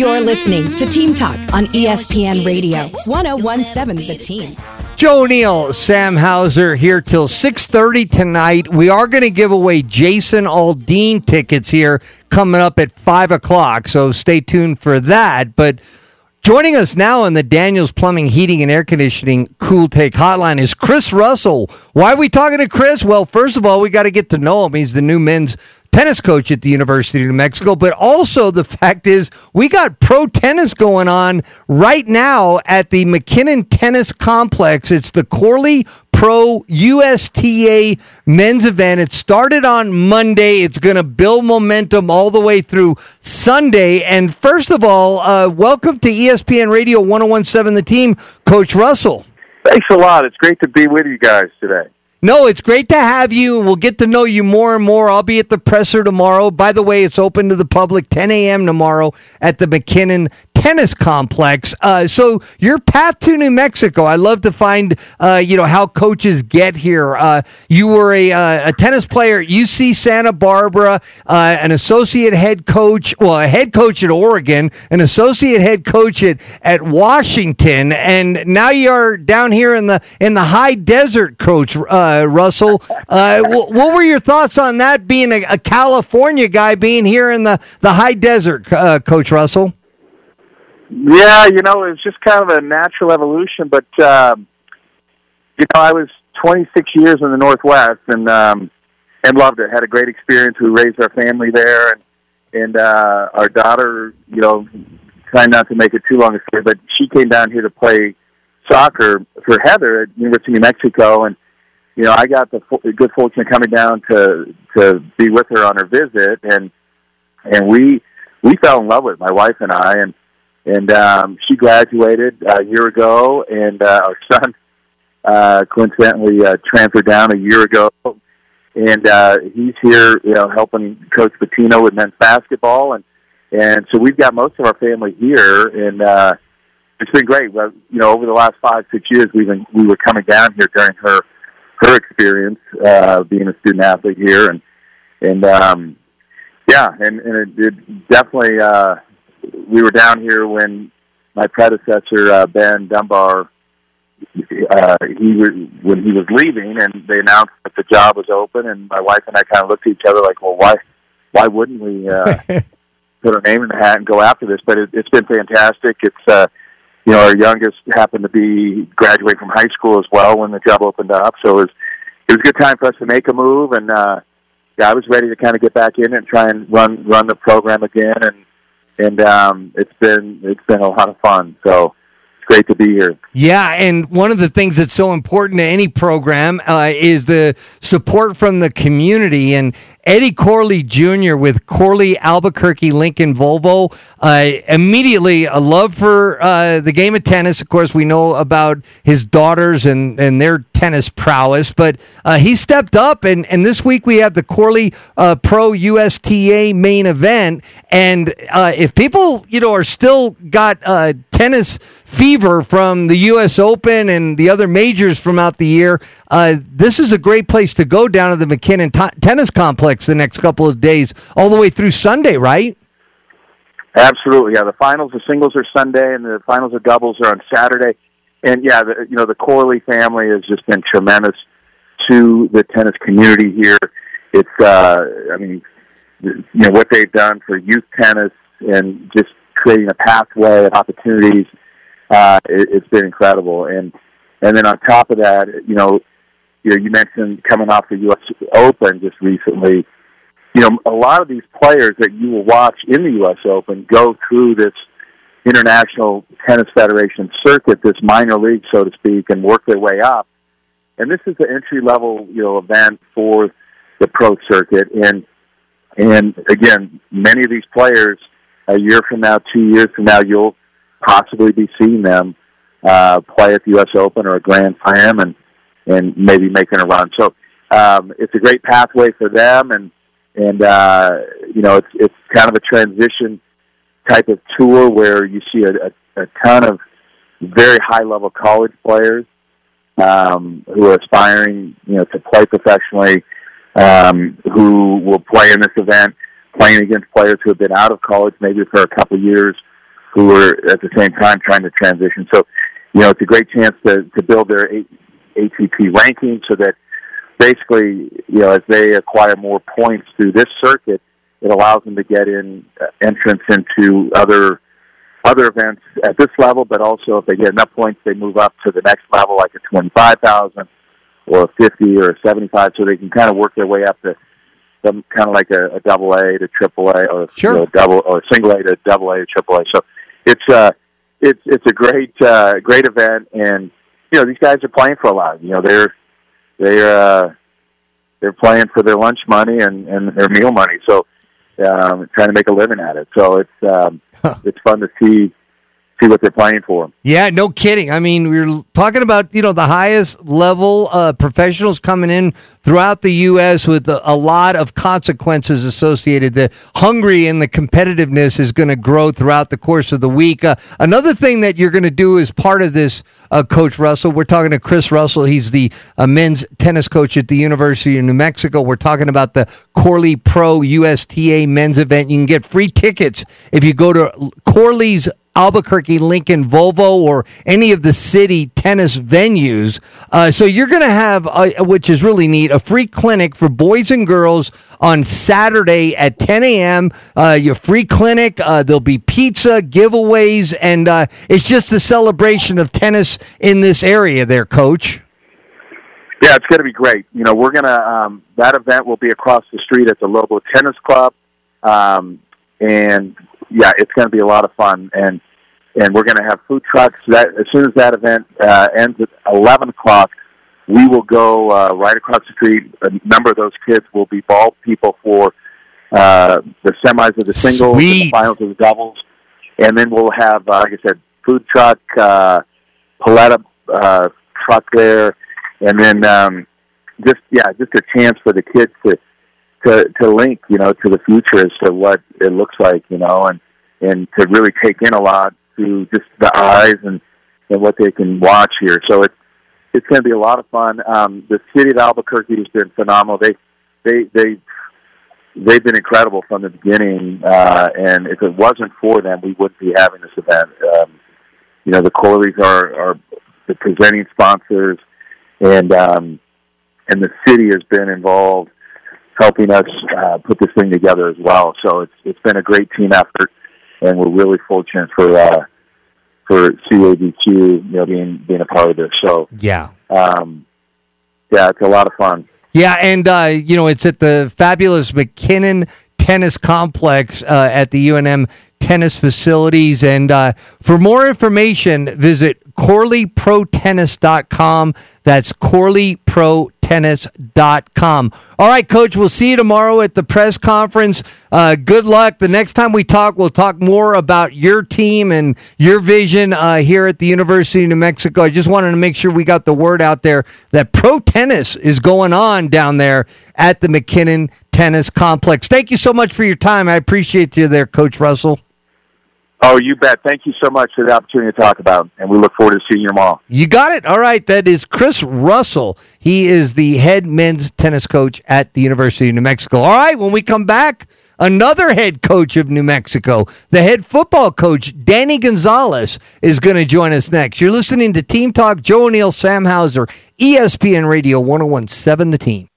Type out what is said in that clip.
You're mm-hmm. listening to Team Talk on ESPN Radio, 1017 The Team. Joe Neal, Sam Hauser here till 6.30 tonight. We are going to give away Jason Aldean tickets here coming up at 5 o'clock, so stay tuned for that. But joining us now on the Daniels Plumbing, Heating, and Air Conditioning Cool Take Hotline is Chris Russell. Why are we talking to Chris? Well, first of all, we got to get to know him. He's the new men's tennis coach at the University of New Mexico, but also the fact is we got pro tennis going on right now at the McKinnon Tennis Complex. It's the Corley Pro USTA men's event. It started on Monday. It's going to build momentum all the way through Sunday. And first of all, uh, welcome to ESPN Radio 1017 The Team, Coach Russell. Thanks a lot. It's great to be with you guys today. No, it's great to have you. We'll get to know you more and more. I'll be at the presser tomorrow. By the way, it's open to the public 10 a.m. tomorrow at the McKinnon tennis complex. Uh, so your path to New Mexico, I love to find, uh, you know, how coaches get here. Uh, you were a, uh, a, tennis player at UC Santa Barbara, uh, an associate head coach, well, a head coach at Oregon, an associate head coach at, at Washington, and now you're down here in the in the high desert, Coach uh, Russell. what were your thoughts on that? Being a, a, California guy, being here in the the high desert, Coach Russell. Yeah, you know, it was just kind of a natural evolution. But um, you know, I was 26 years in the Northwest and um, and loved it. Had a great experience. We raised our family there, and and uh, our daughter, you know, trying not to make it too long a story, but she came down here to play soccer for Heather at University of New Mexico, and you know, I got the good fortune of coming down to to be with her on her visit, and and we we fell in love with it, my wife and I, and and um, she graduated a year ago, and uh, our son uh, coincidentally uh, transferred down a year ago, and uh, he's here, you know, helping Coach Pitino with men's basketball, and and so we've got most of our family here, and uh, it's been great. Well, you know, over the last five six years, we've been we were coming down here during her her experience uh, being a student athlete here, and and um, yeah, and and it, it definitely. Uh, we were down here when my predecessor uh, Ben Dunbar uh, he was when he was leaving, and they announced that the job was open, and my wife and I kind of looked at each other like, well, why why wouldn't we uh, put our name in the hat and go after this? But it, it's been fantastic. It's uh, you know our youngest happened to be graduating from high school as well when the job opened up, so it was it was a good time for us to make a move, and uh, yeah, I was ready to kind of get back in and try and run run the program again, and and um, it's been it's been a lot of fun. So it's great to be here. Yeah, and one of the things that's so important to any program uh, is the support from the community. And Eddie Corley Jr. with Corley Albuquerque Lincoln Volvo, uh, immediately a love for uh, the game of tennis. Of course, we know about his daughters and, and their tennis prowess, but uh, he stepped up. And, and this week we have the Corley uh, Pro USTA main event. And uh, if people, you know, are still got tennis fever from the U.S. Open and the other majors from out the year, uh, this is a great place to go down to the McKinnon t- Tennis Complex the next couple of days, all the way through Sunday, right? Absolutely, yeah. The finals, the singles are Sunday, and the finals of doubles are on Saturday. And yeah, the, you know the Corley family has just been tremendous to the tennis community here. It's, uh, I mean, you know what they've done for youth tennis and just creating a pathway of opportunities. Uh, it, it's been incredible, and and then on top of that, you know, you know, you mentioned coming off the U.S. Open just recently. You know, a lot of these players that you will watch in the U.S. Open go through this International Tennis Federation circuit, this minor league, so to speak, and work their way up. And this is the entry level, you know, event for the pro circuit. And and again, many of these players a year from now, two years from now, you'll possibly be seeing them uh, play at the U.S. Open or a Grand Slam, and and maybe making a run. So um, it's a great pathway for them, and and uh, you know it's it's kind of a transition type of tour where you see a, a, a ton of very high level college players um, who are aspiring, you know, to play professionally, um, who will play in this event playing against players who have been out of college maybe for a couple of years, who are at the same time trying to transition. So, you know, it's a great chance to to build their ATP ranking so that basically, you know, as they acquire more points through this circuit, it allows them to get in uh, entrance into other other events at this level, but also if they get enough points, they move up to the next level, like a twenty-five thousand or a fifty or a seventy-five, so they can kind of work their way up to some kind of like a, a double A to triple A, or sure. you know, double or single A to double A to triple A. So it's uh it's it's a great uh, great event, and you know these guys are playing for a lot. You know they're they're uh, they're playing for their lunch money and and their meal money. So um, trying to make a living at it. So it's um, it's fun to see see what they're playing for. Yeah, no kidding. I mean, we are talking about you know the highest level uh, professionals coming in throughout the U.S. with a, a, lot of consequences associated. The hungry and the competitiveness is going to grow throughout the course of the week. Uh, another thing that you're going to do as part of this, uh, Coach Russell, we're talking to Chris Russell. He's the uh, men's tennis coach at the University of New Mexico. We're talking about the Corley Pro USTA men's event. You can get free tickets if you go to Corley's Albuquerque, Lincoln, Volvo, or any of the city tennis venues. Uh, so you're going to have, uh, which is really neat, a free clinic for boys and girls on Saturday at 10 a.m. Uh, your free clinic. Uh, there'll be pizza, giveaways, and uh, it's just a celebration of tennis in this area there, Coach. Yeah, it's going to be great. You know, we're going to, um, that event will be across the street at the Lobo Tennis Club. Um, and yeah, it's going to be a lot of fun, and and we're going to have food trucks. That as soon as that event uh, ends at eleven o'clock, we will go uh, right across the street. A number of those kids will be ball people for uh, the semis of the singles, and the finals of the doubles, and then we'll have, uh, like I said, food truck, uh, paleta uh, truck there, and then um, just yeah, just a chance for the kids to to to link, you know, to the future as to what it looks like, you know, and and to really take in a lot through just the eyes and and what they can watch here. So it's it's going to be a lot of fun. Um, the city of Albuquerque has been phenomenal. They they they they've been incredible from the beginning, uh, and if it wasn't for them, we wouldn't be having this event. Um, you know, the Corleys are are the presenting sponsors, and um, and the city has been involved helping us uh, put this thing together as well. So it's it's been a great team effort, and we're really fortunate for uh, for CAVQ, you know, being being a part of this. So yeah, um, yeah, it's a lot of fun. Yeah, and uh, you know, it's at the fabulous McKinnon Tennis Complex uh, at the UNM tennis facilities. And uh, for more information, visit CorleyProTennis.com. That's CorleyProTennis.com. All right, Coach, we'll see you tomorrow at the press conference. Uh, good luck. The next time we talk, we'll talk more about your team and your vision uh, here at the University of New Mexico. I just wanted to make sure we got the word out there that pro tennis is going on down there at the McKinnon Tennis Complex. Thank you so much for your time. I appreciate you there, Coach Russell. Oh, you bet. Thank you so much for the opportunity to talk about, and we look forward to seeing you tomorrow. You got it. All right. That is Chris Russell. He is the head men's tennis coach at the University of New Mexico. All right. When we come back, another head coach of New Mexico, the head football coach, Danny Gonzales, is going to join us next. You're listening to Team Talk, Joe O'Neill, Sam Hauser, ESPN Radio 1017 The Team.